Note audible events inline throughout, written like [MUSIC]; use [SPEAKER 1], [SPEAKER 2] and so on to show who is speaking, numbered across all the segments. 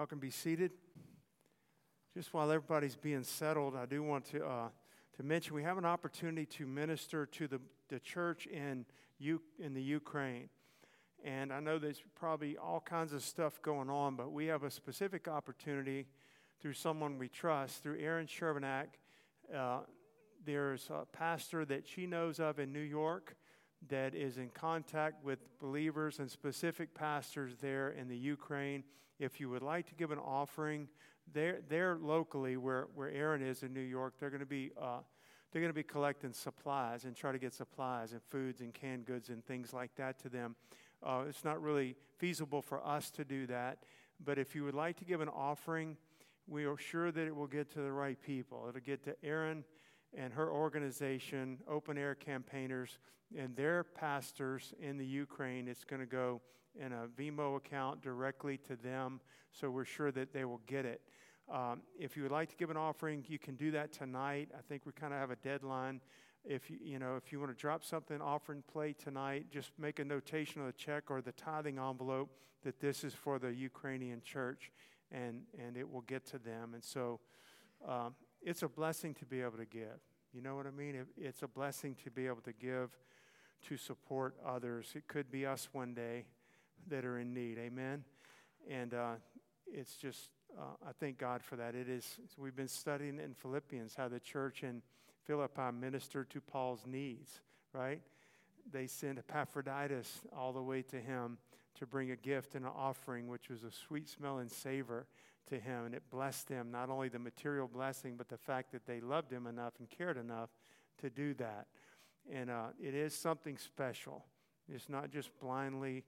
[SPEAKER 1] Y'all can be seated. Just while everybody's being settled, I do want to, uh, to mention we have an opportunity to minister to the, the church in, U- in the Ukraine. And I know there's probably all kinds of stuff going on, but we have a specific opportunity through someone we trust, through Erin Shervanack. Uh, there's a pastor that she knows of in New York that is in contact with believers and specific pastors there in the Ukraine. If you would like to give an offering, there, there locally where, where Erin is in New York, they're going to be uh, they're going to be collecting supplies and try to get supplies and foods and canned goods and things like that to them. Uh, it's not really feasible for us to do that, but if you would like to give an offering, we are sure that it will get to the right people. It'll get to Erin and her organization, Open Air Campaigners, and their pastors in the Ukraine. It's going to go in a Venmo account directly to them, so we're sure that they will get it. Um, if you would like to give an offering, you can do that tonight. I think we kind of have a deadline. If you, you know, if you want to drop something offering plate tonight, just make a notation of the check or the tithing envelope that this is for the Ukrainian church, and and it will get to them. And so, um, it's a blessing to be able to give. You know what I mean? It, it's a blessing to be able to give to support others. It could be us one day that are in need. Amen. And uh, it's just, uh, I thank God for that. It is, we've been studying in Philippians how the church in Philippi ministered to Paul's needs, right? They sent Epaphroditus all the way to him to bring a gift and an offering, which was a sweet smelling savor to him. And it blessed them, not only the material blessing, but the fact that they loved him enough and cared enough to do that. And uh, it is something special. It's not just blindly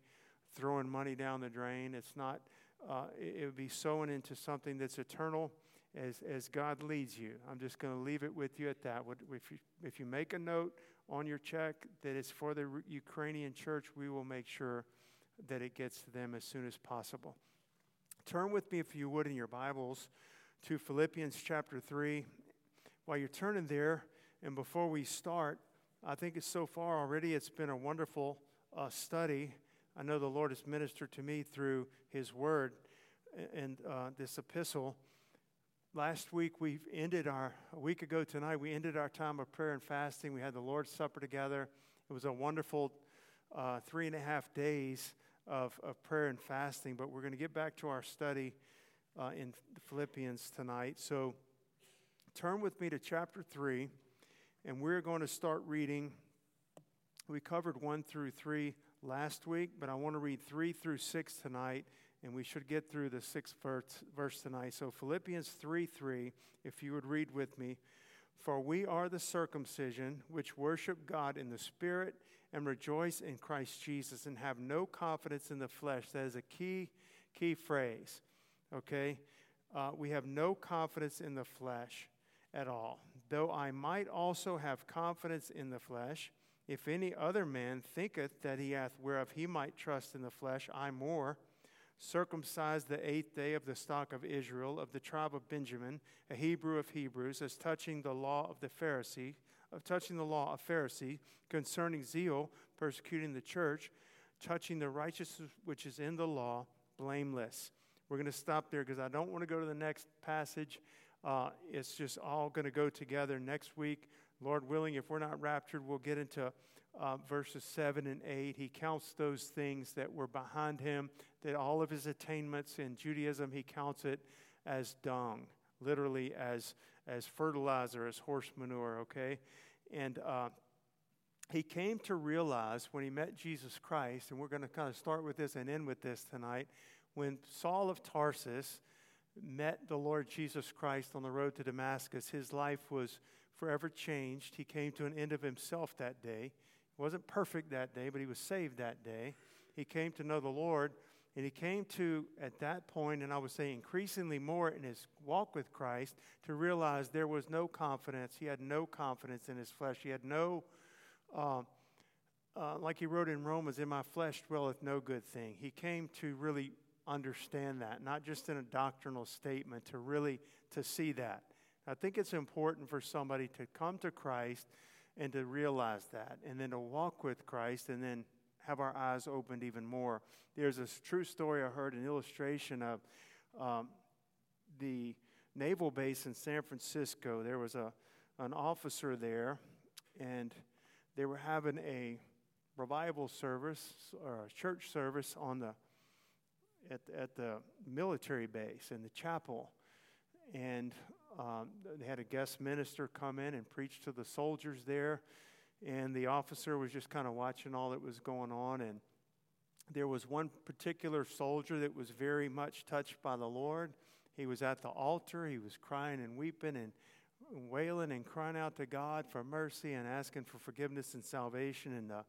[SPEAKER 1] throwing money down the drain. It's not, uh, it, it would be sowing into something that's eternal as, as God leads you. I'm just going to leave it with you at that. If you, if you make a note on your check that it's for the Ukrainian church, we will make sure that it gets to them as soon as possible. Turn with me, if you would, in your Bibles to Philippians chapter 3. While you're turning there, and before we start, I think it's so far already, it's been a wonderful uh, study. I know the Lord has ministered to me through His Word and uh, this epistle. Last week, we ended our, a week ago tonight, we ended our time of prayer and fasting. We had the Lord's Supper together. It was a wonderful uh, three and a half days of, of prayer and fasting, but we're going to get back to our study uh, in Philippians tonight. So turn with me to chapter 3 and we're going to start reading. We covered 1 through 3 last week, but I want to read 3 through 6 tonight, and we should get through the sixth verse, verse tonight. So, Philippians 3 3, if you would read with me. For we are the circumcision which worship God in the Spirit and rejoice in Christ Jesus and have no confidence in the flesh. That is a key, key phrase. Okay? Uh, we have no confidence in the flesh at all though I might also have confidence in the flesh, if any other man thinketh that he hath whereof he might trust in the flesh, I more, circumcised the eighth day of the stock of Israel, of the tribe of Benjamin, a Hebrew of Hebrews, as touching the law of the Pharisee, of touching the law of Pharisee, concerning zeal, persecuting the church, touching the righteousness which is in the law, blameless. We're going to stop there because I don't want to go to the next passage uh, it's just all going to go together next week. Lord willing, if we're not raptured, we'll get into uh, verses 7 and 8. He counts those things that were behind him, that all of his attainments in Judaism, he counts it as dung, literally as, as fertilizer, as horse manure, okay? And uh, he came to realize when he met Jesus Christ, and we're going to kind of start with this and end with this tonight, when Saul of Tarsus met the Lord Jesus Christ on the road to Damascus, his life was forever changed. He came to an end of himself that day. He wasn't perfect that day, but he was saved that day. He came to know the Lord, and he came to, at that point, and I would say increasingly more in his walk with Christ, to realize there was no confidence. He had no confidence in his flesh. He had no, uh, uh, like he wrote in Romans, in my flesh dwelleth no good thing. He came to really understand that, not just in a doctrinal statement, to really to see that. I think it's important for somebody to come to Christ and to realize that, and then to walk with Christ, and then have our eyes opened even more. There's a true story I heard, an illustration of um, the naval base in San Francisco. There was a, an officer there, and they were having a revival service or a church service on the at, at the military base in the chapel. And um, they had a guest minister come in and preach to the soldiers there. And the officer was just kind of watching all that was going on. And there was one particular soldier that was very much touched by the Lord. He was at the altar, he was crying and weeping and wailing and crying out to God for mercy and asking for forgiveness and salvation. And the,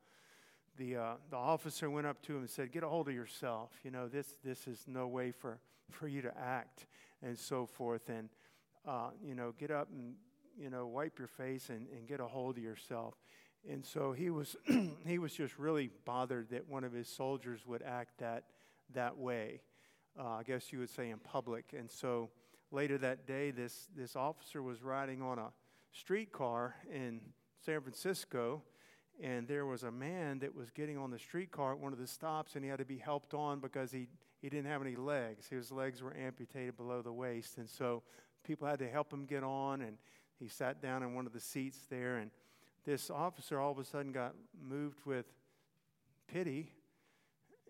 [SPEAKER 1] the, uh, the officer went up to him and said, Get a hold of yourself. You know, this, this is no way for, for you to act, and so forth. And, uh, you know, get up and, you know, wipe your face and, and get a hold of yourself. And so he was, [CLEARS THROAT] he was just really bothered that one of his soldiers would act that, that way. Uh, I guess you would say in public. And so later that day, this, this officer was riding on a streetcar in San Francisco, and there was a man that was getting on the streetcar at one of the stops, and he had to be helped on because he, he didn't have any legs. His legs were amputated below the waist. And so people had to help him get on, and he sat down in one of the seats there. And this officer all of a sudden got moved with pity,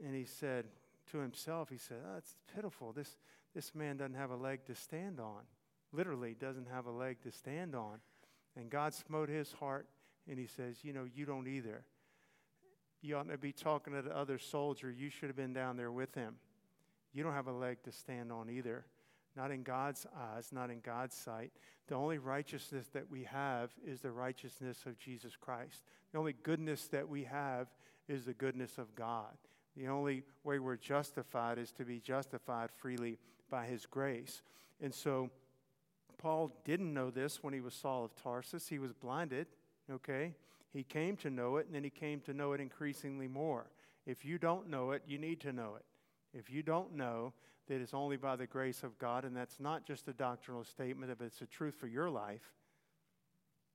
[SPEAKER 1] and he said to himself, he said, oh, That's pitiful. This, this man doesn't have a leg to stand on. Literally, doesn't have a leg to stand on. And God smote his heart, and he says, You know, you don't either. You ought to be talking to the other soldier. You should have been down there with him. You don't have a leg to stand on either not in God's eyes, not in God's sight. The only righteousness that we have is the righteousness of Jesus Christ. The only goodness that we have is the goodness of God. The only way we're justified is to be justified freely by His grace. And so, Paul didn't know this when he was Saul of Tarsus. He was blinded, okay? He came to know it, and then he came to know it increasingly more. If you don't know it, you need to know it. If you don't know that it's only by the grace of God, and that's not just a doctrinal statement, but it's a truth for your life.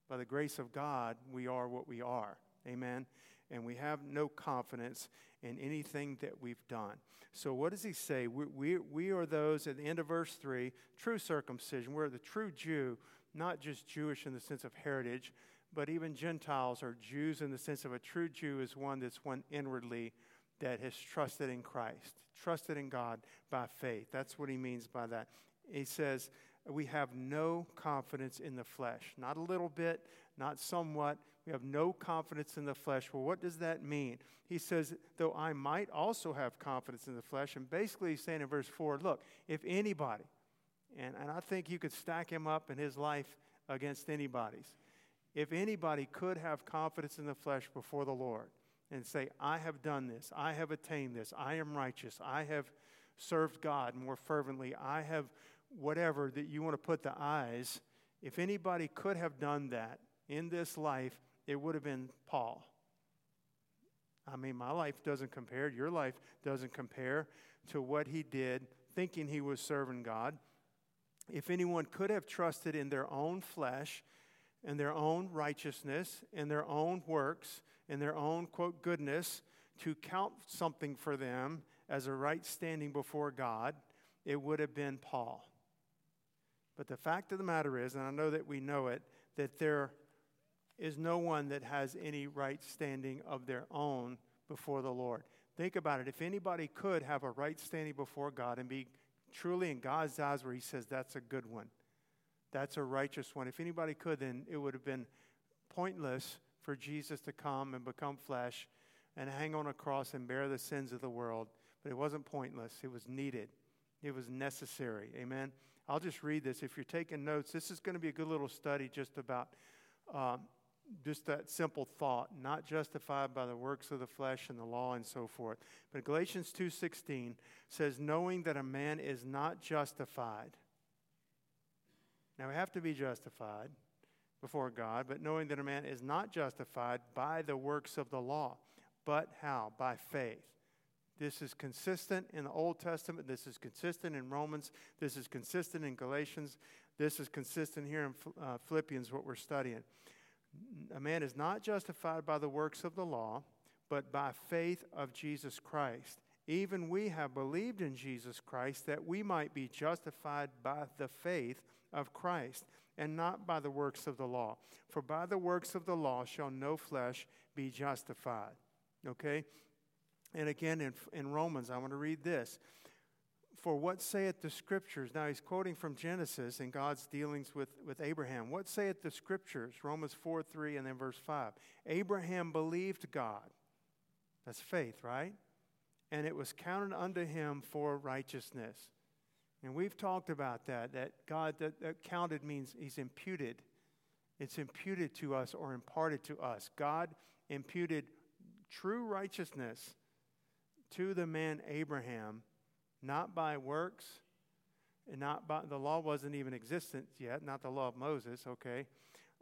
[SPEAKER 1] By the grace of God, we are what we are. Amen. And we have no confidence in anything that we've done. So, what does he say? We, we, we are those at the end of verse 3, true circumcision. We're the true Jew, not just Jewish in the sense of heritage, but even Gentiles are Jews in the sense of a true Jew is one that's one inwardly that has trusted in Christ, trusted in God by faith. That's what he means by that. He says, We have no confidence in the flesh. Not a little bit, not somewhat. We have no confidence in the flesh. Well, what does that mean? He says, Though I might also have confidence in the flesh. And basically, he's saying in verse 4 look, if anybody, and, and I think you could stack him up in his life against anybody's, if anybody could have confidence in the flesh before the Lord, and say, I have done this, I have attained this, I am righteous, I have served God more fervently, I have whatever that you want to put the eyes, if anybody could have done that in this life, it would have been Paul. I mean, my life doesn't compare, your life doesn't compare to what he did thinking he was serving God. If anyone could have trusted in their own flesh and their own righteousness and their own works, in their own, quote, goodness to count something for them as a right standing before God, it would have been Paul. But the fact of the matter is, and I know that we know it, that there is no one that has any right standing of their own before the Lord. Think about it. If anybody could have a right standing before God and be truly in God's eyes where He says, that's a good one, that's a righteous one, if anybody could, then it would have been pointless for Jesus to come and become flesh and hang on a cross and bear the sins of the world. But it wasn't pointless, it was needed, it was necessary. Amen. I'll just read this. If you're taking notes, this is going to be a good little study just about um, just that simple thought, not justified by the works of the flesh and the law and so forth. But Galatians 2:16 says knowing that a man is not justified. Now we have to be justified before God, but knowing that a man is not justified by the works of the law, but how? By faith. This is consistent in the Old Testament. This is consistent in Romans. This is consistent in Galatians. This is consistent here in uh, Philippians, what we're studying. A man is not justified by the works of the law, but by faith of Jesus Christ even we have believed in Jesus Christ that we might be justified by the faith of Christ and not by the works of the law. For by the works of the law shall no flesh be justified. Okay? And again in, in Romans, I want to read this. For what saith the scriptures? Now he's quoting from Genesis and God's dealings with, with Abraham. What saith the scriptures? Romans 4 3 and then verse 5. Abraham believed God. That's faith, right? And it was counted unto him for righteousness. And we've talked about that, that God, that, that counted means he's imputed. It's imputed to us or imparted to us. God imputed true righteousness to the man Abraham, not by works, and not by the law wasn't even existent yet, not the law of Moses, okay.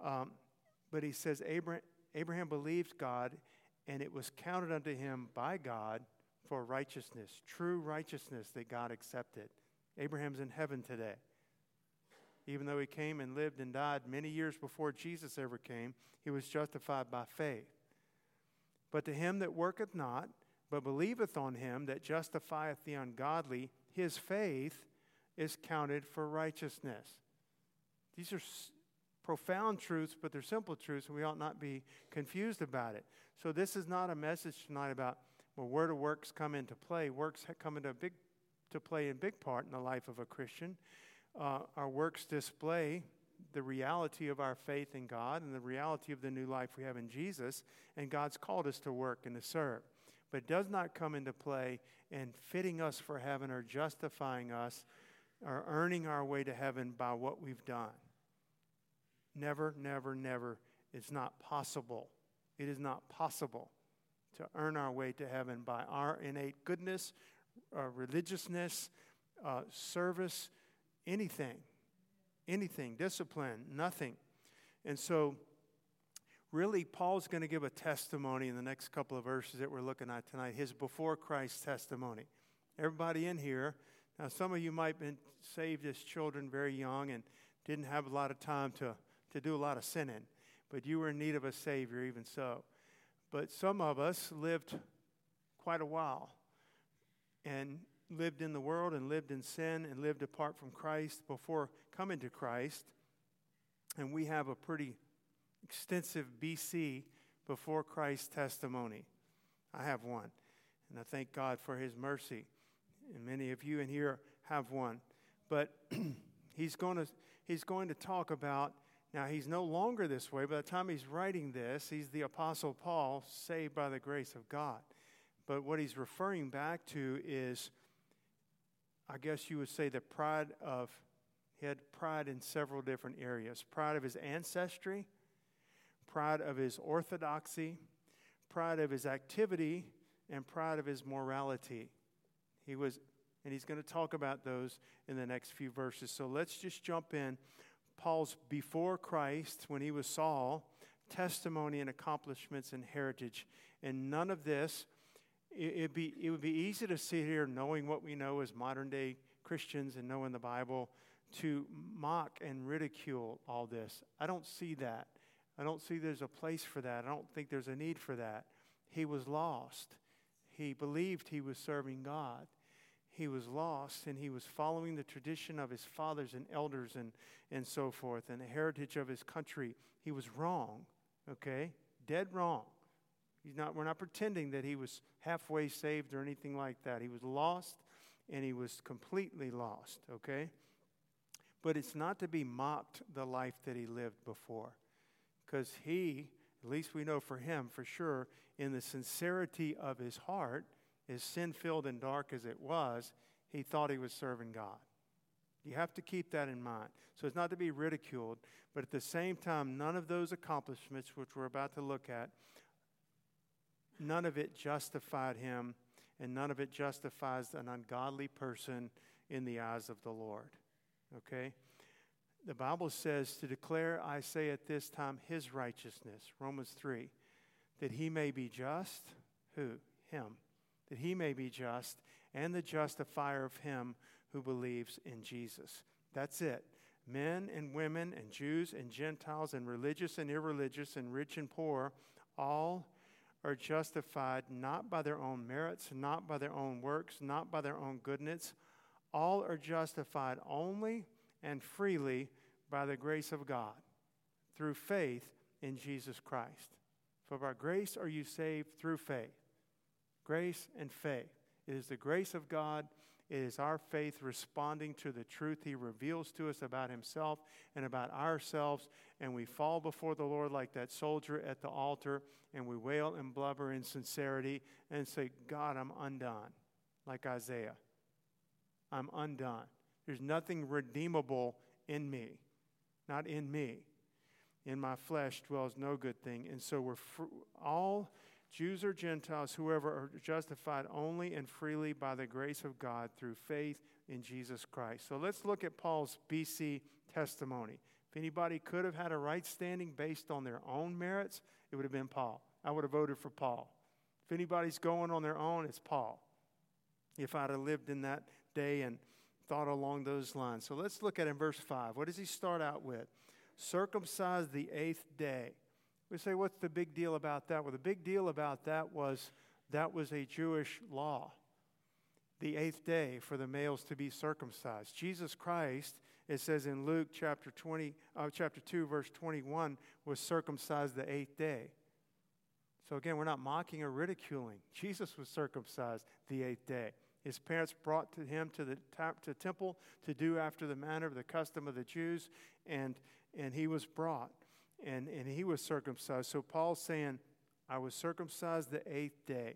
[SPEAKER 1] Um, but he says Abraham, Abraham believed God, and it was counted unto him by God for righteousness, true righteousness that God accepted. Abraham's in heaven today. Even though he came and lived and died many years before Jesus ever came, he was justified by faith. But to him that worketh not, but believeth on him that justifieth the ungodly, his faith is counted for righteousness. These are s- profound truths, but they're simple truths, and we ought not be confused about it. So, this is not a message tonight about, well, where do works come into play? Works come into a big to play a big part in the life of a Christian. Uh, our works display the reality of our faith in God and the reality of the new life we have in Jesus, and God's called us to work and to serve. But it does not come into play in fitting us for heaven or justifying us or earning our way to heaven by what we've done. Never, never, never. It's not possible. It is not possible to earn our way to heaven by our innate goodness uh, religiousness, uh, service, anything, anything, discipline, nothing. And so, really, Paul's going to give a testimony in the next couple of verses that we're looking at tonight, his before Christ testimony. Everybody in here, now some of you might have been saved as children very young and didn't have a lot of time to, to do a lot of sinning, but you were in need of a Savior, even so. But some of us lived quite a while and lived in the world and lived in sin and lived apart from Christ before coming to Christ. And we have a pretty extensive BC before Christ testimony. I have one. And I thank God for his mercy. And many of you in here have one. But [CLEARS THROAT] he's going to he's going to talk about now he's no longer this way. By the time he's writing this, he's the apostle Paul, saved by the grace of God. But what he's referring back to is, I guess you would say, the pride of, he had pride in several different areas pride of his ancestry, pride of his orthodoxy, pride of his activity, and pride of his morality. He was, and he's going to talk about those in the next few verses. So let's just jump in. Paul's before Christ, when he was Saul, testimony and accomplishments and heritage. And none of this it'd be, it would be easy to sit here knowing what we know as modern day Christians and knowing the Bible to mock and ridicule all this. I don't see that. I don't see there's a place for that. I don't think there's a need for that. He was lost. He believed he was serving God. He was lost and he was following the tradition of his fathers and elders and, and so forth and the heritage of his country. He was wrong, okay? Dead wrong. He's not, we're not pretending that he was halfway saved or anything like that. He was lost and he was completely lost, okay? But it's not to be mocked the life that he lived before. Because he, at least we know for him for sure, in the sincerity of his heart, as sin filled and dark as it was, he thought he was serving God. You have to keep that in mind. So it's not to be ridiculed, but at the same time, none of those accomplishments, which we're about to look at, none of it justified him, and none of it justifies an ungodly person in the eyes of the Lord. Okay? The Bible says to declare, I say at this time, his righteousness, Romans 3, that he may be just. Who? Him. That he may be just and the justifier of him who believes in Jesus. That's it. Men and women and Jews and Gentiles and religious and irreligious and rich and poor all are justified not by their own merits, not by their own works, not by their own goodness. All are justified only and freely by the grace of God through faith in Jesus Christ. For by grace are you saved through faith. Grace and faith. It is the grace of God. It is our faith responding to the truth He reveals to us about Himself and about ourselves. And we fall before the Lord like that soldier at the altar and we wail and blubber in sincerity and say, God, I'm undone, like Isaiah. I'm undone. There's nothing redeemable in me, not in me. In my flesh dwells no good thing. And so we're fr- all Jews or Gentiles, whoever are justified only and freely by the grace of God through faith in Jesus Christ. So let's look at Paul's BC testimony. If anybody could have had a right standing based on their own merits, it would have been Paul. I would have voted for Paul. If anybody's going on their own, it's Paul. If I'd have lived in that day and thought along those lines. So let's look at in verse 5. What does he start out with? Circumcised the eighth day. We say, what's the big deal about that? Well, the big deal about that was that was a Jewish law. The eighth day for the males to be circumcised. Jesus Christ, it says in Luke chapter 20, uh, chapter 2, verse 21, was circumcised the eighth day. So again, we're not mocking or ridiculing. Jesus was circumcised the eighth day. His parents brought to him to the to temple to do after the manner of the custom of the Jews, and, and he was brought and, and he was circumcised. So Paul's saying, I was circumcised the eighth day.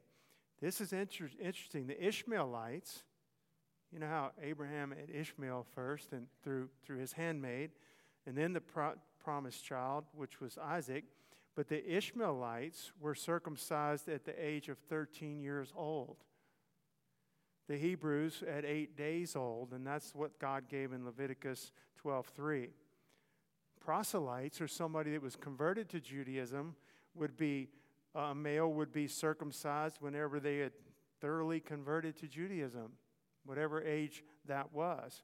[SPEAKER 1] This is inter- interesting. The Ishmaelites, you know how Abraham had Ishmael first and through, through his handmaid, and then the pro- promised child, which was Isaac. But the Ishmaelites were circumcised at the age of 13 years old. The Hebrews at eight days old, and that's what God gave in Leviticus 12:3 proselytes or somebody that was converted to Judaism would be uh, a male would be circumcised whenever they had thoroughly converted to Judaism, whatever age that was.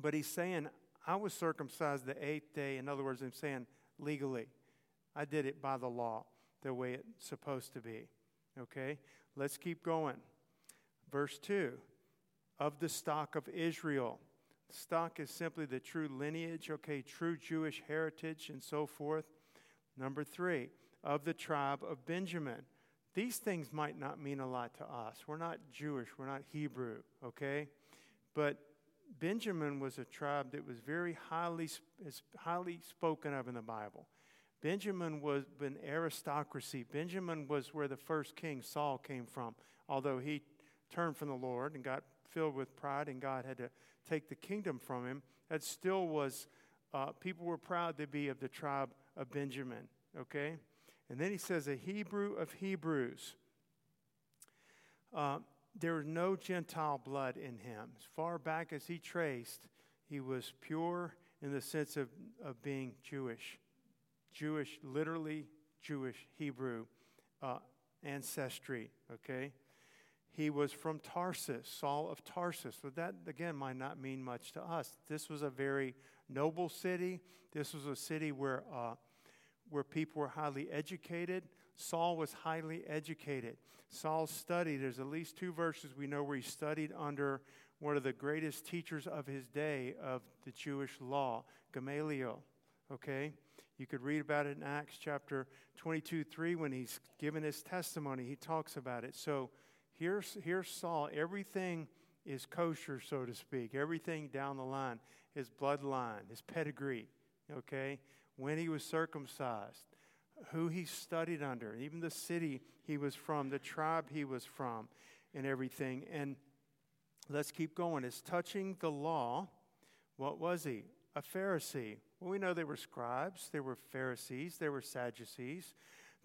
[SPEAKER 1] But he's saying, I was circumcised the eighth day. In other words, I'm saying legally. I did it by the law, the way it's supposed to be. Okay? Let's keep going. Verse 2 of the stock of Israel. Stock is simply the true lineage, okay, true Jewish heritage and so forth. Number three, of the tribe of Benjamin. These things might not mean a lot to us. We're not Jewish, we're not Hebrew, okay? But Benjamin was a tribe that was very highly, is highly spoken of in the Bible. Benjamin was an aristocracy. Benjamin was where the first king, Saul, came from, although he turned from the Lord and got filled with pride, and God had to take the kingdom from him, that still was, uh, people were proud to be of the tribe of Benjamin, okay? And then he says, a Hebrew of Hebrews. Uh, there was no Gentile blood in him. As far back as he traced, he was pure in the sense of, of being Jewish. Jewish, literally Jewish, Hebrew uh, ancestry, okay? He was from Tarsus, Saul of Tarsus. But that, again, might not mean much to us. This was a very noble city. This was a city where, uh, where people were highly educated. Saul was highly educated. Saul studied. There's at least two verses we know where he studied under one of the greatest teachers of his day of the Jewish law, Gamaliel. Okay? You could read about it in Acts chapter 22 3 when he's given his testimony. He talks about it. So, Here's, here's Saul. Everything is kosher, so to speak. Everything down the line. His bloodline, his pedigree, okay? When he was circumcised, who he studied under, even the city he was from, the tribe he was from, and everything. And let's keep going. It's touching the law, what was he? A Pharisee. Well, we know they were scribes, they were Pharisees, they were Sadducees.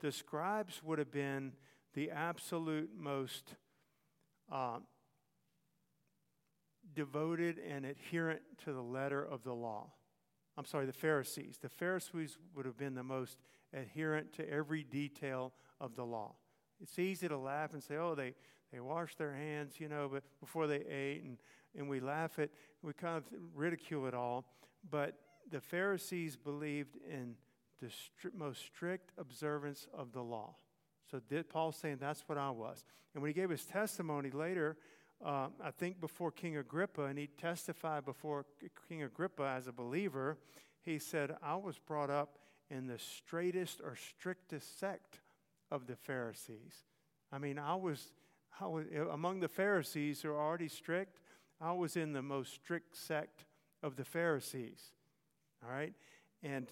[SPEAKER 1] The scribes would have been the absolute most uh, devoted and adherent to the letter of the law. I'm sorry, the Pharisees. The Pharisees would have been the most adherent to every detail of the law. It's easy to laugh and say, oh, they, they washed their hands, you know, but before they ate, and, and we laugh at, we kind of ridicule it all. But the Pharisees believed in the most strict observance of the law. So did Paul's saying that's what I was. And when he gave his testimony later, uh, I think before King Agrippa, and he testified before King Agrippa as a believer, he said, I was brought up in the straightest or strictest sect of the Pharisees. I mean, I was, I was among the Pharisees who are already strict, I was in the most strict sect of the Pharisees. All right? And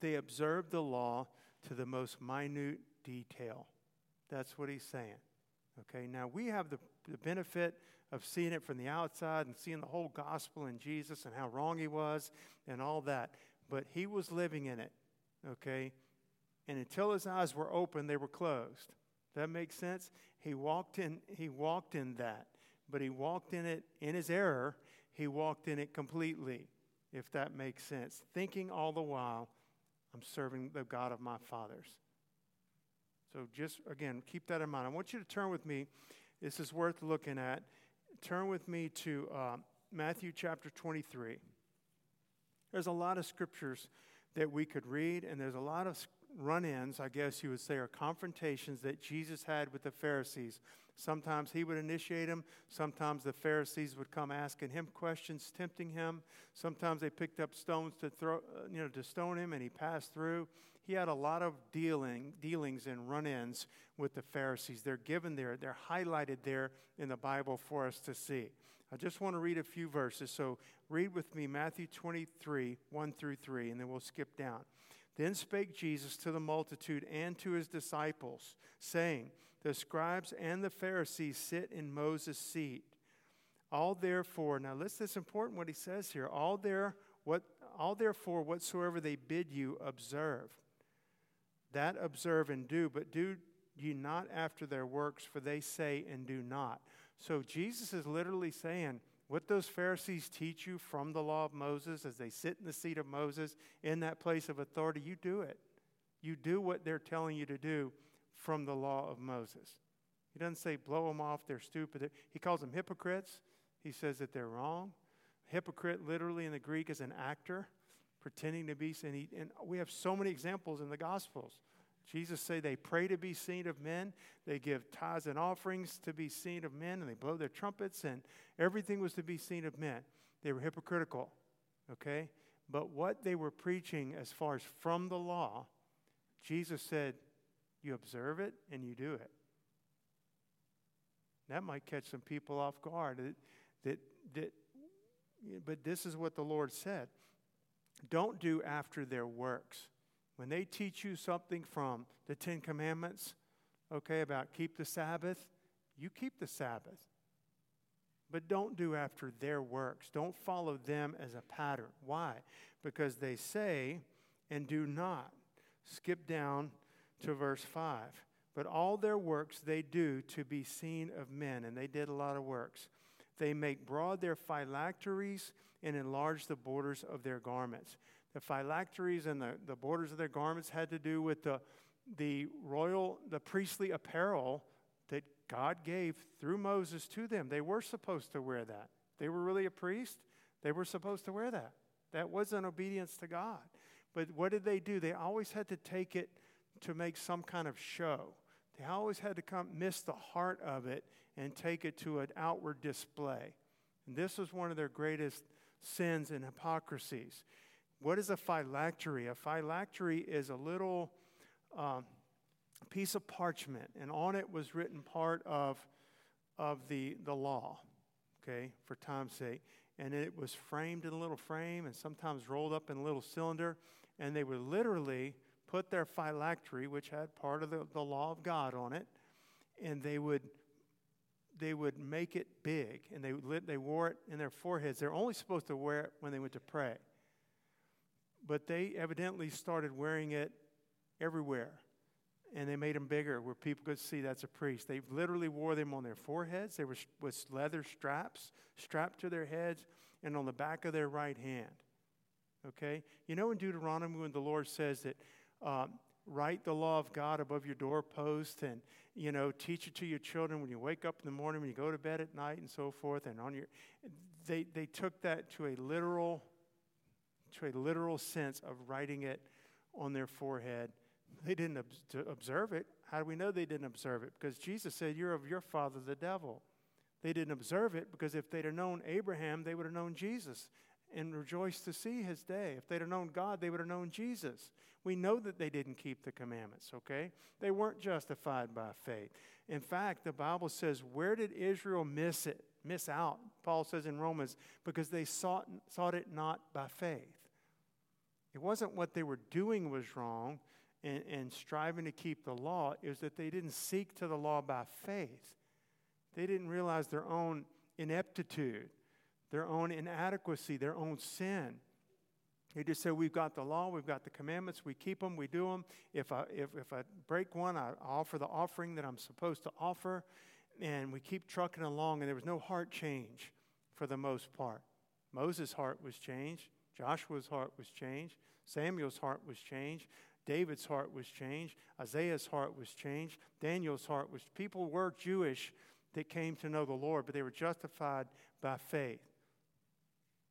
[SPEAKER 1] they observed the law to the most minute detail. That's what he's saying. Okay, now we have the, the benefit of seeing it from the outside and seeing the whole gospel in Jesus and how wrong he was and all that. But he was living in it. Okay? And until his eyes were open, they were closed. That makes sense? He walked in, he walked in that, but he walked in it in his error, he walked in it completely, if that makes sense. Thinking all the while, I'm serving the God of my fathers. So just again, keep that in mind. I want you to turn with me. This is worth looking at. Turn with me to uh, Matthew chapter 23. There's a lot of scriptures that we could read, and there's a lot of run ins, I guess you would say, or confrontations that Jesus had with the Pharisees. Sometimes he would initiate them. Sometimes the Pharisees would come asking him questions, tempting him. Sometimes they picked up stones to throw, uh, you know, to stone him, and he passed through. He had a lot of dealing, dealings and run-ins with the Pharisees. They're given there. They're highlighted there in the Bible for us to see. I just want to read a few verses. So read with me Matthew 23, 1 through 3, and then we'll skip down. Then spake Jesus to the multitude and to his disciples, saying, The scribes and the Pharisees sit in Moses' seat. All therefore, now listen, it's important what he says here. All there, what, all therefore, whatsoever they bid you, observe. That observe and do, but do ye not after their works, for they say and do not. So Jesus is literally saying, what those Pharisees teach you from the law of Moses as they sit in the seat of Moses in that place of authority, you do it. You do what they're telling you to do from the law of Moses. He doesn't say blow them off, they're stupid. He calls them hypocrites. He says that they're wrong. Hypocrite, literally in the Greek, is an actor pretending to be. He, and we have so many examples in the Gospels Jesus say they pray to be seen of men, they give tithes and offerings to be seen of men, and they blow their trumpets, and everything was to be seen of men. They were hypocritical, okay? But what they were preaching as far as from the law, Jesus said, you observe it and you do it. That might catch some people off guard. That, that, that, but this is what the Lord said. Don't do after their works. When they teach you something from the Ten Commandments, okay, about keep the Sabbath, you keep the Sabbath. But don't do after their works. Don't follow them as a pattern. Why? Because they say and do not. Skip down to verse 5. But all their works they do to be seen of men, and they did a lot of works. They make broad their phylacteries and enlarge the borders of their garments. The phylacteries and the, the borders of their garments had to do with the, the royal, the priestly apparel that God gave through Moses to them. They were supposed to wear that. They were really a priest. They were supposed to wear that. That was an obedience to God. But what did they do? They always had to take it to make some kind of show. They always had to come miss the heart of it and take it to an outward display. And this was one of their greatest sins and hypocrisies. What is a phylactery? A phylactery is a little um, piece of parchment, and on it was written part of, of the, the law, okay, for time's sake. And it was framed in a little frame and sometimes rolled up in a little cylinder. And they would literally put their phylactery, which had part of the, the law of God on it, and they would they would make it big and they, they wore it in their foreheads. They're only supposed to wear it when they went to pray. But they evidently started wearing it everywhere. And they made them bigger where people could see that's a priest. They literally wore them on their foreheads. They were with leather straps strapped to their heads and on the back of their right hand. Okay? You know in Deuteronomy when the Lord says that um, write the law of God above your doorpost and, you know, teach it to your children when you wake up in the morning, when you go to bed at night and so forth. And on your, they, they took that to a literal to a literal sense of writing it on their forehead. They didn't ob- observe it. How do we know they didn't observe it? Because Jesus said, You're of your father, the devil. They didn't observe it because if they'd have known Abraham, they would have known Jesus and rejoiced to see his day. If they'd have known God, they would have known Jesus. We know that they didn't keep the commandments, okay? They weren't justified by faith. In fact, the Bible says, Where did Israel miss it? Miss out, Paul says in Romans, because they sought, sought it not by faith. It wasn't what they were doing was wrong and, and striving to keep the law, it was that they didn't seek to the law by faith. They didn't realize their own ineptitude, their own inadequacy, their own sin. They just said, We've got the law, we've got the commandments, we keep them, we do them. If I, if, if I break one, I offer the offering that I'm supposed to offer. And we keep trucking along, and there was no heart change for the most part. Moses' heart was changed, Joshua's heart was changed, Samuel's heart was changed, David's heart was changed, Isaiah's heart was changed, Daniel's heart was. People were Jewish that came to know the Lord, but they were justified by faith.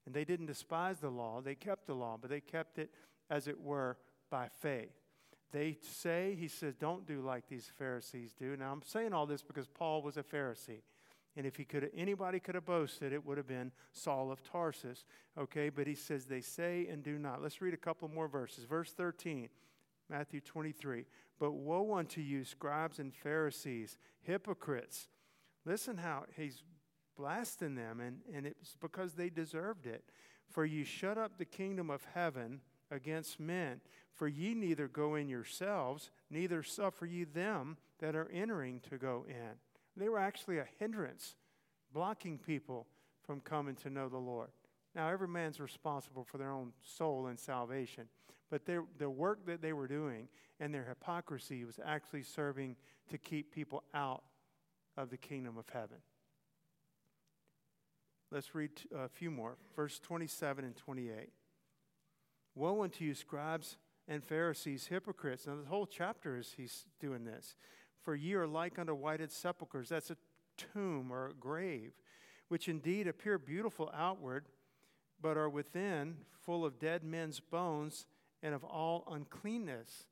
[SPEAKER 1] And they didn't despise the law, they kept the law, but they kept it, as it were, by faith. They say, he says, don't do like these Pharisees do. Now, I'm saying all this because Paul was a Pharisee. And if he could, anybody could have boasted, it would have been Saul of Tarsus. Okay, but he says they say and do not. Let's read a couple more verses. Verse 13, Matthew 23. But woe unto you, scribes and Pharisees, hypocrites! Listen how he's blasting them, and, and it's because they deserved it. For you shut up the kingdom of heaven against men. For ye neither go in yourselves, neither suffer ye them that are entering to go in. They were actually a hindrance, blocking people from coming to know the Lord. Now, every man's responsible for their own soul and salvation, but their, the work that they were doing and their hypocrisy was actually serving to keep people out of the kingdom of heaven. Let's read a few more. Verse 27 and 28. Woe unto you, scribes and Pharisees, hypocrites. Now, the whole chapter is he's doing this. For ye are like unto whited sepulchres. That's a tomb or a grave, which indeed appear beautiful outward, but are within full of dead men's bones and of all uncleanness.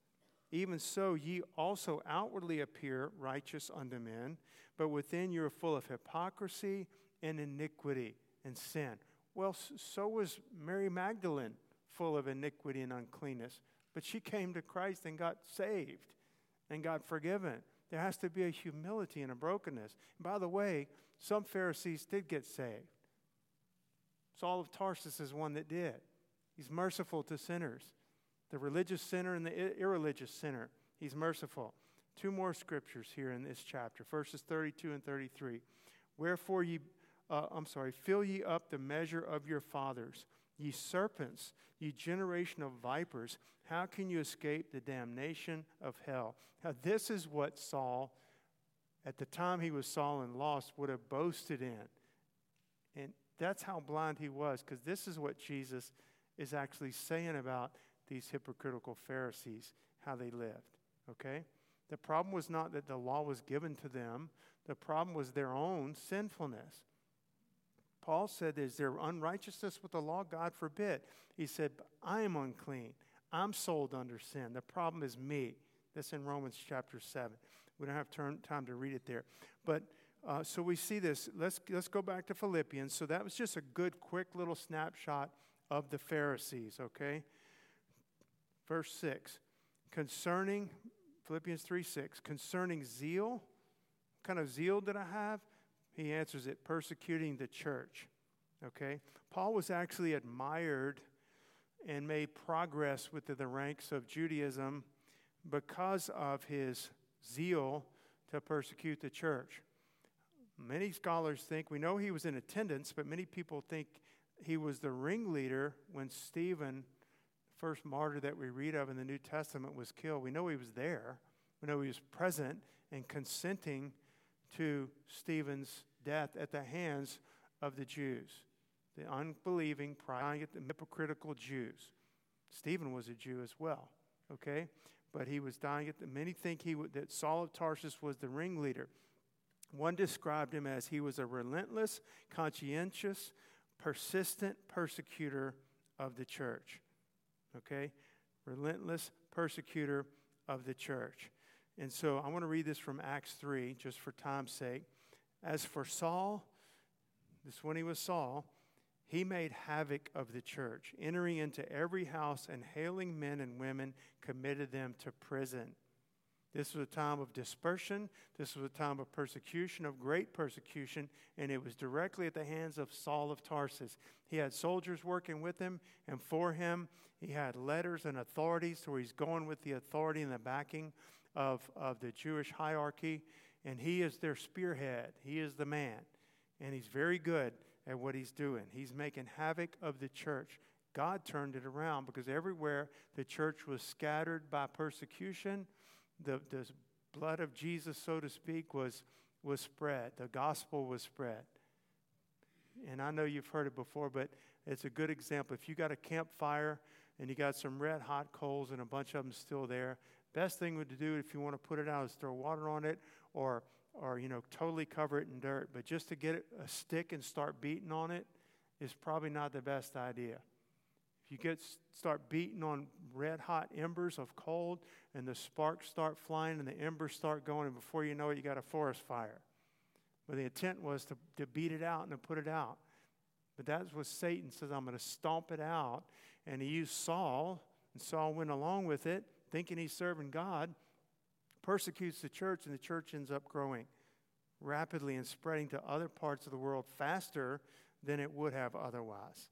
[SPEAKER 1] Even so, ye also outwardly appear righteous unto men, but within you are full of hypocrisy and iniquity and sin. Well, so was Mary Magdalene full of iniquity and uncleanness, but she came to Christ and got saved and got forgiven. There has to be a humility and a brokenness. And by the way, some Pharisees did get saved. Saul of Tarsus is one that did. He's merciful to sinners, the religious sinner and the irreligious sinner. He's merciful. Two more scriptures here in this chapter, verses 32 and 33. Wherefore ye, uh, I'm sorry, fill ye up the measure of your fathers, ye serpents, ye generation of vipers. How can you escape the damnation of hell? Now, this is what Saul, at the time he was Saul and lost, would have boasted in. And that's how blind he was, because this is what Jesus is actually saying about these hypocritical Pharisees, how they lived. Okay? The problem was not that the law was given to them, the problem was their own sinfulness. Paul said, Is there unrighteousness with the law? God forbid. He said, I am unclean. I'm sold under sin. The problem is me. That's in Romans chapter 7. We don't have time to read it there. But uh, so we see this. Let's, let's go back to Philippians. So that was just a good, quick little snapshot of the Pharisees, okay? Verse 6 concerning Philippians 3 6. Concerning zeal, kind of zeal did I have? He answers it persecuting the church. Okay? Paul was actually admired and made progress within the ranks of Judaism because of his zeal to persecute the church. Many scholars think, we know he was in attendance, but many people think he was the ringleader when Stephen first martyr that we read of in the New Testament was killed. We know he was there. We know he was present and consenting to Stephen's death at the hands of the Jews, the unbelieving, pride, hypocritical Jews. Stephen was a Jew as well, okay? But he was dying at the, many think he that Saul of Tarsus was the ringleader. One described him as he was a relentless, conscientious, persistent persecutor of the church okay? Relentless persecutor of the church. And so I want to read this from Acts 3, just for time's sake. As for Saul, this when he was Saul, he made havoc of the church, entering into every house and hailing men and women, committed them to prison. This was a time of dispersion. This was a time of persecution, of great persecution, and it was directly at the hands of Saul of Tarsus. He had soldiers working with him and for him. He had letters and authorities, so he's going with the authority and the backing of, of the Jewish hierarchy, and he is their spearhead. He is the man, and he's very good at what he's doing. He's making havoc of the church. God turned it around because everywhere the church was scattered by persecution, the, the blood of Jesus, so to speak, was, was spread. The gospel was spread. And I know you've heard it before, but it's a good example. If you got a campfire and you got some red hot coals and a bunch of them still there, best thing to do if you want to put it out is throw water on it or, or you know, totally cover it in dirt. But just to get a stick and start beating on it is probably not the best idea. If you get start beating on red hot embers of cold and the sparks start flying and the embers start going, and before you know it, you got a forest fire. But the intent was to, to beat it out and to put it out. But that's what Satan says, I'm going to stomp it out. And he used Saul, and Saul went along with it, thinking he's serving God, persecutes the church, and the church ends up growing rapidly and spreading to other parts of the world faster than it would have otherwise.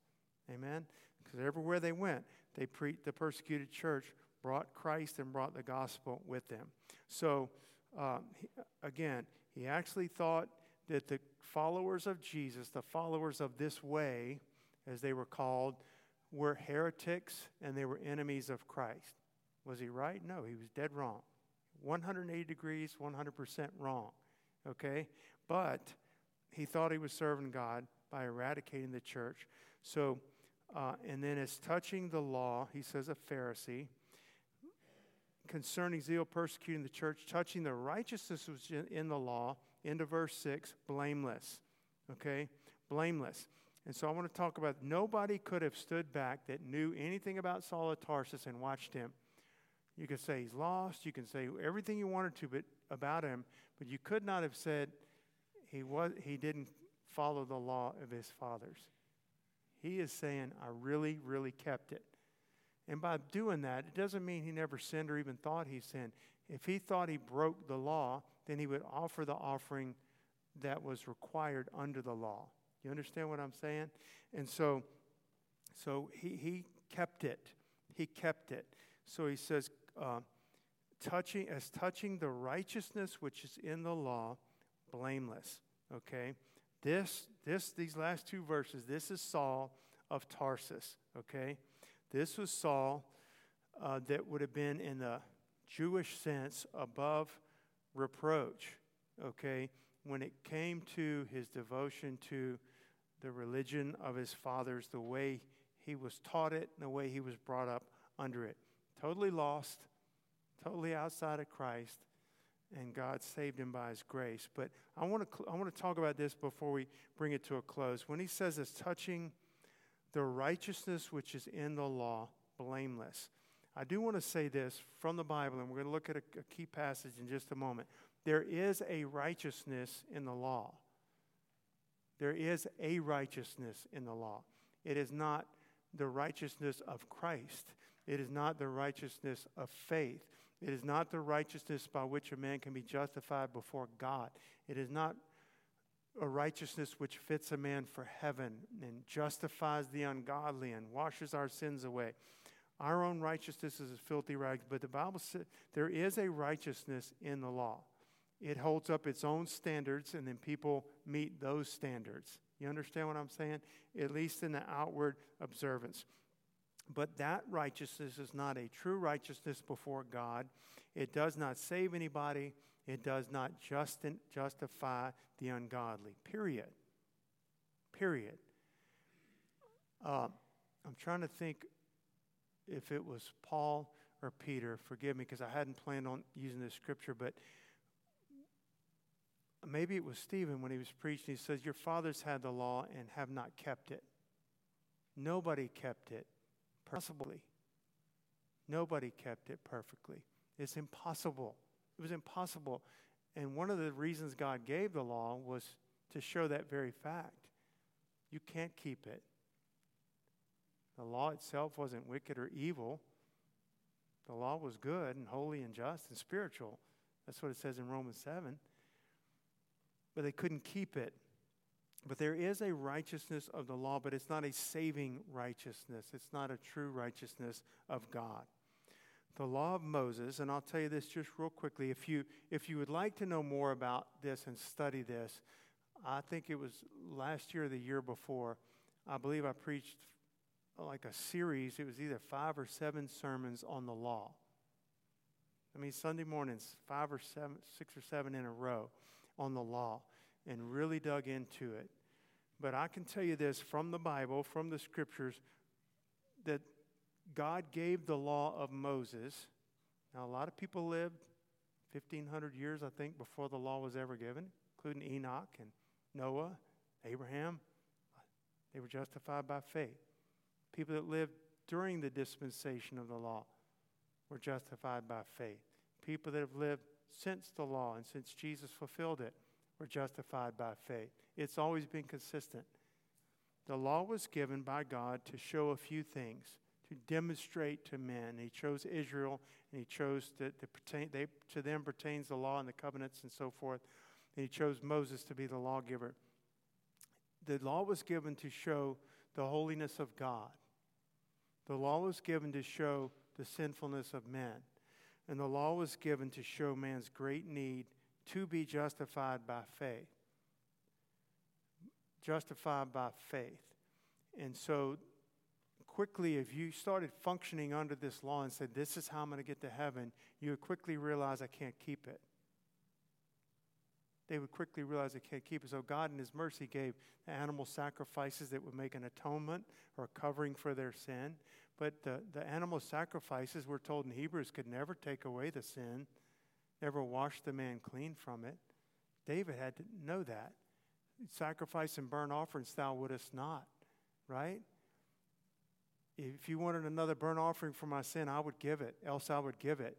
[SPEAKER 1] Amen? Because everywhere they went, they pre- the persecuted church brought Christ and brought the gospel with them. So, um, he, again, he actually thought that the followers of Jesus, the followers of this way, as they were called, were heretics and they were enemies of Christ. Was he right? No, he was dead wrong. 180 degrees, 100% wrong. Okay? But he thought he was serving God by eradicating the church. So, uh, and then as touching the law, he says a Pharisee. Concerning zeal persecuting the church, touching the righteousness which in, the law, into verse 6, blameless. Okay? Blameless. And so I want to talk about nobody could have stood back that knew anything about Saul of Tarsus and watched him. You could say he's lost. You can say everything you wanted to but, about him, but you could not have said he, was, he didn't follow the law of his fathers. He is saying, I really, really kept it. And by doing that, it doesn't mean he never sinned or even thought he sinned. If he thought he broke the law, then he would offer the offering that was required under the law. You understand what I'm saying? And so, so he, he kept it. He kept it. So he says, uh, touching as touching the righteousness which is in the law, blameless. Okay, this this these last two verses. This is Saul of Tarsus. Okay, this was Saul uh, that would have been in the Jewish sense above reproach. Okay, when it came to his devotion to the religion of his fathers, the way he was taught it, and the way he was brought up under it. Totally lost, totally outside of Christ, and God saved him by his grace. But I want to, I want to talk about this before we bring it to a close. When he says it's touching the righteousness which is in the law, blameless. I do want to say this from the Bible, and we're going to look at a, a key passage in just a moment. There is a righteousness in the law. There is a righteousness in the law. It is not the righteousness of Christ. It is not the righteousness of faith. It is not the righteousness by which a man can be justified before God. It is not a righteousness which fits a man for heaven and justifies the ungodly and washes our sins away. Our own righteousness is a filthy rags, but the Bible says there is a righteousness in the law. It holds up its own standards, and then people meet those standards. You understand what I'm saying? At least in the outward observance. But that righteousness is not a true righteousness before God. It does not save anybody. It does not just justify the ungodly. Period. Period. Uh, I'm trying to think if it was Paul or Peter. Forgive me because I hadn't planned on using this scripture, but maybe it was Stephen when he was preaching. He says, Your fathers had the law and have not kept it. Nobody kept it perfectly. Nobody kept it perfectly. It's impossible. It was impossible. And one of the reasons God gave the law was to show that very fact. You can't keep it. The law itself wasn't wicked or evil. The law was good and holy and just and spiritual. That's what it says in Romans 7. But they couldn't keep it. But there is a righteousness of the law, but it's not a saving righteousness. It's not a true righteousness of God. The law of Moses, and I'll tell you this just real quickly. If you, if you would like to know more about this and study this, I think it was last year or the year before, I believe I preached like a series. It was either five or seven sermons on the law. I mean, Sunday mornings, five or seven, six or seven in a row on the law, and really dug into it. But I can tell you this from the Bible, from the scriptures, that God gave the law of Moses. Now, a lot of people lived 1,500 years, I think, before the law was ever given, including Enoch and Noah, Abraham. They were justified by faith. People that lived during the dispensation of the law were justified by faith. People that have lived since the law and since Jesus fulfilled it were justified by faith. It's always been consistent. The law was given by God to show a few things, to demonstrate to men. He chose Israel, and He chose that pertain, they, to them pertains the law and the covenants and so forth. And He chose Moses to be the lawgiver. The law was given to show the holiness of God. The law was given to show the sinfulness of men. And the law was given to show man's great need to be justified by faith. Justified by faith. And so, quickly, if you started functioning under this law and said, This is how I'm going to get to heaven, you would quickly realize I can't keep it. They would quickly realize they can't keep it. So, God, in His mercy, gave animal sacrifices that would make an atonement or a covering for their sin. But the, the animal sacrifices, we're told in Hebrews, could never take away the sin, never wash the man clean from it. David had to know that. Sacrifice and burnt offerings thou wouldest not, right? If you wanted another burnt offering for my sin, I would give it, else I would give it.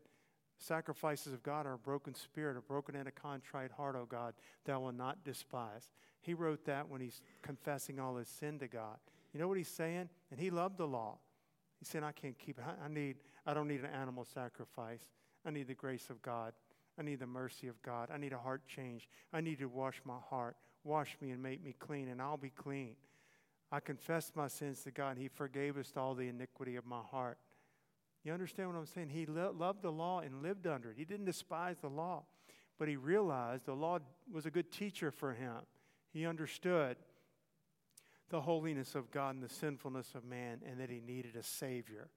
[SPEAKER 1] Sacrifices of God are a broken spirit, a broken and a contrite heart, O God, thou will not despise. He wrote that when he's confessing all his sin to God. You know what he's saying? And he loved the law. He said, I can't keep it. I need, I don't need an animal sacrifice. I need the grace of God. I need the mercy of God. I need a heart change. I need to wash my heart. Wash me and make me clean, and I'll be clean. I confessed my sins to God, He forgave us all the iniquity of my heart. You understand what I'm saying? He lo- loved the law and lived under it. He didn't despise the law, but he realized the law was a good teacher for him. He understood the holiness of God and the sinfulness of man, and that he needed a Savior.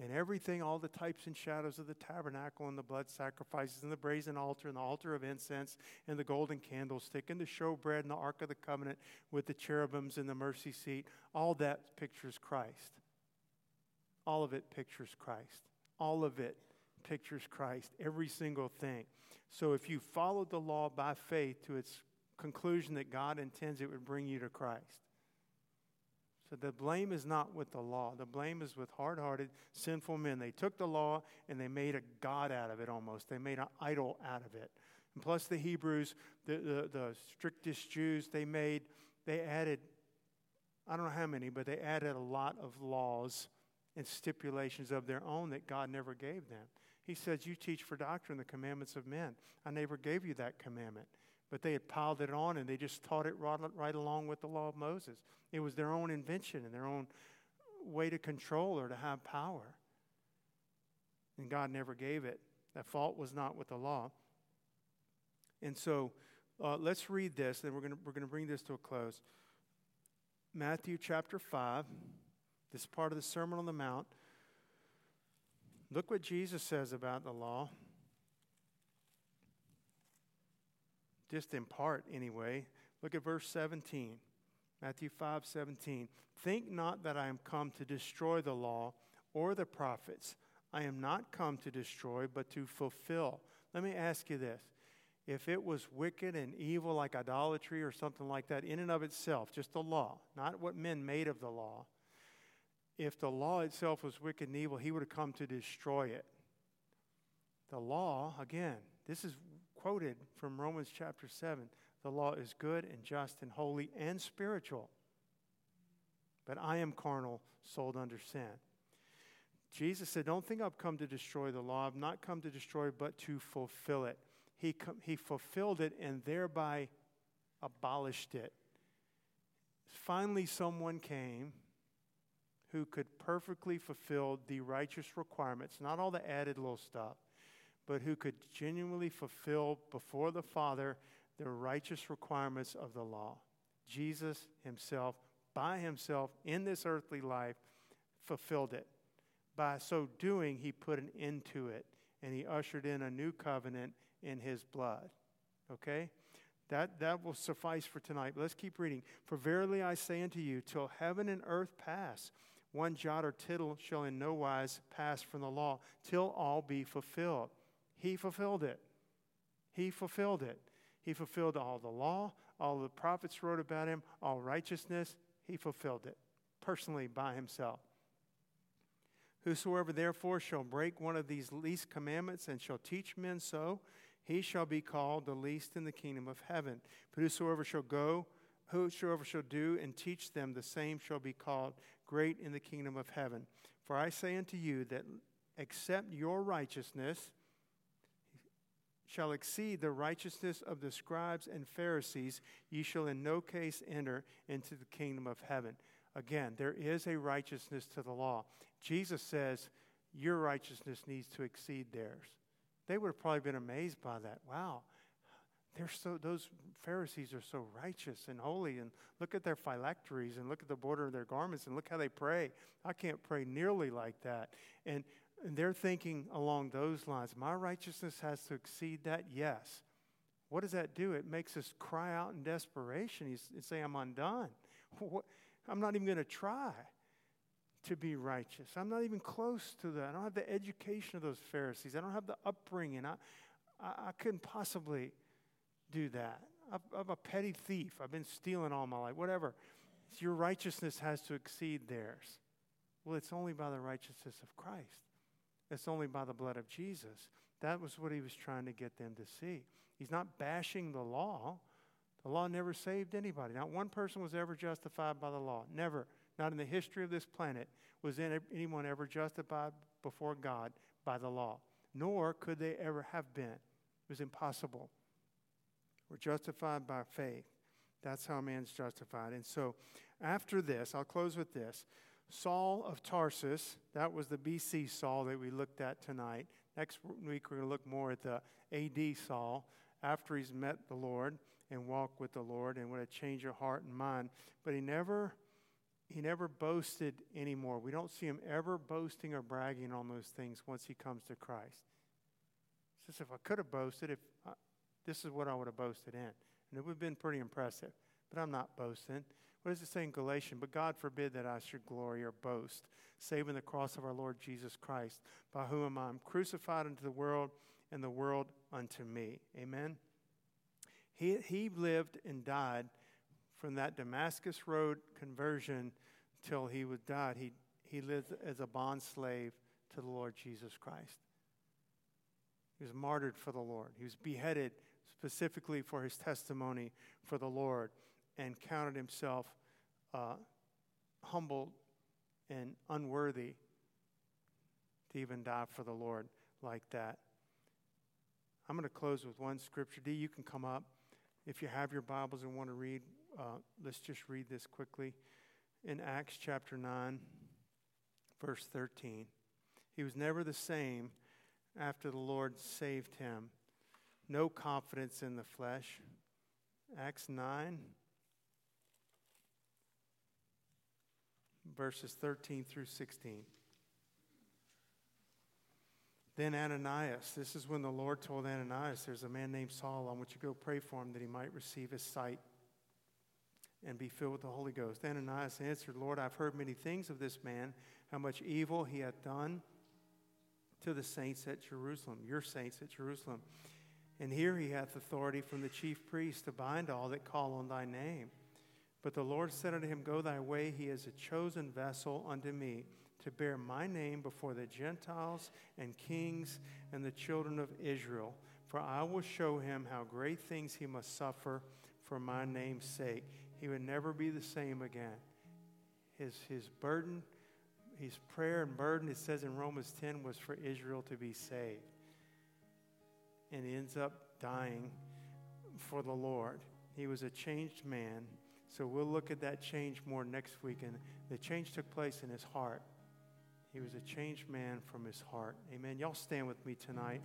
[SPEAKER 1] And everything, all the types and shadows of the tabernacle and the blood sacrifices and the brazen altar and the altar of incense and the golden candlestick and the showbread and the ark of the covenant with the cherubims and the mercy seat, all that pictures Christ. All of it pictures Christ. All of it pictures Christ. Every single thing. So if you followed the law by faith to its conclusion that God intends it would bring you to Christ. So the blame is not with the law. The blame is with hard hearted, sinful men. They took the law and they made a God out of it almost. They made an idol out of it. And plus, the Hebrews, the, the, the strictest Jews, they made, they added, I don't know how many, but they added a lot of laws and stipulations of their own that God never gave them. He says, You teach for doctrine the commandments of men. I never gave you that commandment. But they had piled it on and they just taught it right, right along with the law of Moses. It was their own invention and their own way to control or to have power. And God never gave it. That fault was not with the law. And so uh, let's read this, and we're going we're to bring this to a close. Matthew chapter 5, this part of the Sermon on the Mount. Look what Jesus says about the law. Just in part anyway. Look at verse 17. Matthew 5 17. Think not that I am come to destroy the law or the prophets. I am not come to destroy, but to fulfill. Let me ask you this. If it was wicked and evil, like idolatry or something like that, in and of itself, just the law, not what men made of the law, if the law itself was wicked and evil, he would have come to destroy it. the law, again, this is quoted from Romans chapter 7. The law is good and just and holy and spiritual. But I am carnal, sold under sin. Jesus said, Don't think I've come to destroy the law. I've not come to destroy, but to fulfill it. He, com- he fulfilled it and thereby abolished it. Finally, someone came who could perfectly fulfill the righteous requirements, not all the added little stuff, but who could genuinely fulfill before the Father the righteous requirements of the law. Jesus himself, by himself, in this earthly life, fulfilled it. By so doing, he put an end to it, and he ushered in a new covenant in his blood. Okay? That, that will suffice for tonight. Let's keep reading. For verily I say unto you, till heaven and earth pass, one jot or tittle shall in no wise pass from the law, till all be fulfilled. He fulfilled it. He fulfilled it. He fulfilled all the law, all the prophets wrote about him, all righteousness. He fulfilled it personally by himself. Whosoever therefore shall break one of these least commandments and shall teach men so, he shall be called the least in the kingdom of heaven. But whosoever shall go, whosoever shall do and teach them, the same shall be called great in the kingdom of heaven. For I say unto you that except your righteousness shall exceed the righteousness of the scribes and Pharisees, ye shall in no case enter into the kingdom of heaven. Again, there is a righteousness to the law. Jesus says, Your righteousness needs to exceed theirs. They would have probably been amazed by that. Wow, they're so, those Pharisees are so righteous and holy, and look at their phylacteries, and look at the border of their garments, and look how they pray. I can't pray nearly like that. And, and they're thinking along those lines. My righteousness has to exceed that? Yes. What does that do? It makes us cry out in desperation. He's, saying, I'm undone. [LAUGHS] What? I'm not even going to try to be righteous. I'm not even close to that. I don't have the education of those Pharisees. I don't have the upbringing. I, I, I couldn't possibly do that. I'm a petty thief. I've been stealing all my life, whatever. Your righteousness has to exceed theirs. Well, it's only by the righteousness of Christ, it's only by the blood of Jesus. That was what he was trying to get them to see. He's not bashing the law. The law never saved anybody. Not one person was ever justified by the law. Never. Not in the history of this planet was anyone ever justified before God by the law. Nor could they ever have been. It was impossible. We're justified by faith. That's how man's justified. And so, after this, I'll close with this. Saul of Tarsus, that was the BC Saul that we looked at tonight. Next week, we're going to look more at the AD Saul after he's met the Lord and walked with the Lord and what a change of heart and mind. But he never, he never boasted anymore. We don't see him ever boasting or bragging on those things once he comes to Christ. Says, if I could have boasted, if this is what I would have boasted in. And it would have been pretty impressive. But I'm not boasting. What does it say in Galatians? But God forbid that I should glory or boast, save in the cross of our Lord Jesus Christ, by whom I am crucified unto the world, and the world unto me. Amen. He, he lived and died from that Damascus Road conversion till he was died. He, he lived as a bond slave to the Lord Jesus Christ. He was martyred for the Lord. He was beheaded specifically for his testimony for the Lord and counted himself uh, humbled and unworthy to even die for the Lord like that. I'm going to close with one scripture. D, you can come up. If you have your Bibles and want to read, uh, let's just read this quickly. In Acts chapter 9, verse 13, he was never the same after the Lord saved him no confidence in the flesh. Acts 9, verses 13 through 16. Then Ananias, this is when the Lord told Ananias, There's a man named Saul. I want you to go pray for him that he might receive his sight and be filled with the Holy Ghost. Ananias answered, Lord, I've heard many things of this man, how much evil he hath done to the saints at Jerusalem, your saints at Jerusalem. And here he hath authority from the chief priest to bind all that call on thy name. But the Lord said unto him, Go thy way, he is a chosen vessel unto me to bear my name before the Gentiles and kings and the children of Israel. For I will show him how great things he must suffer for my name's sake. He would never be the same again. His, his burden, his prayer and burden, it says in Romans 10, was for Israel to be saved. And he ends up dying for the Lord. He was a changed man. So we'll look at that change more next week. And the change took place in his heart. He was a changed man from his heart. Amen. Y'all stand with me tonight.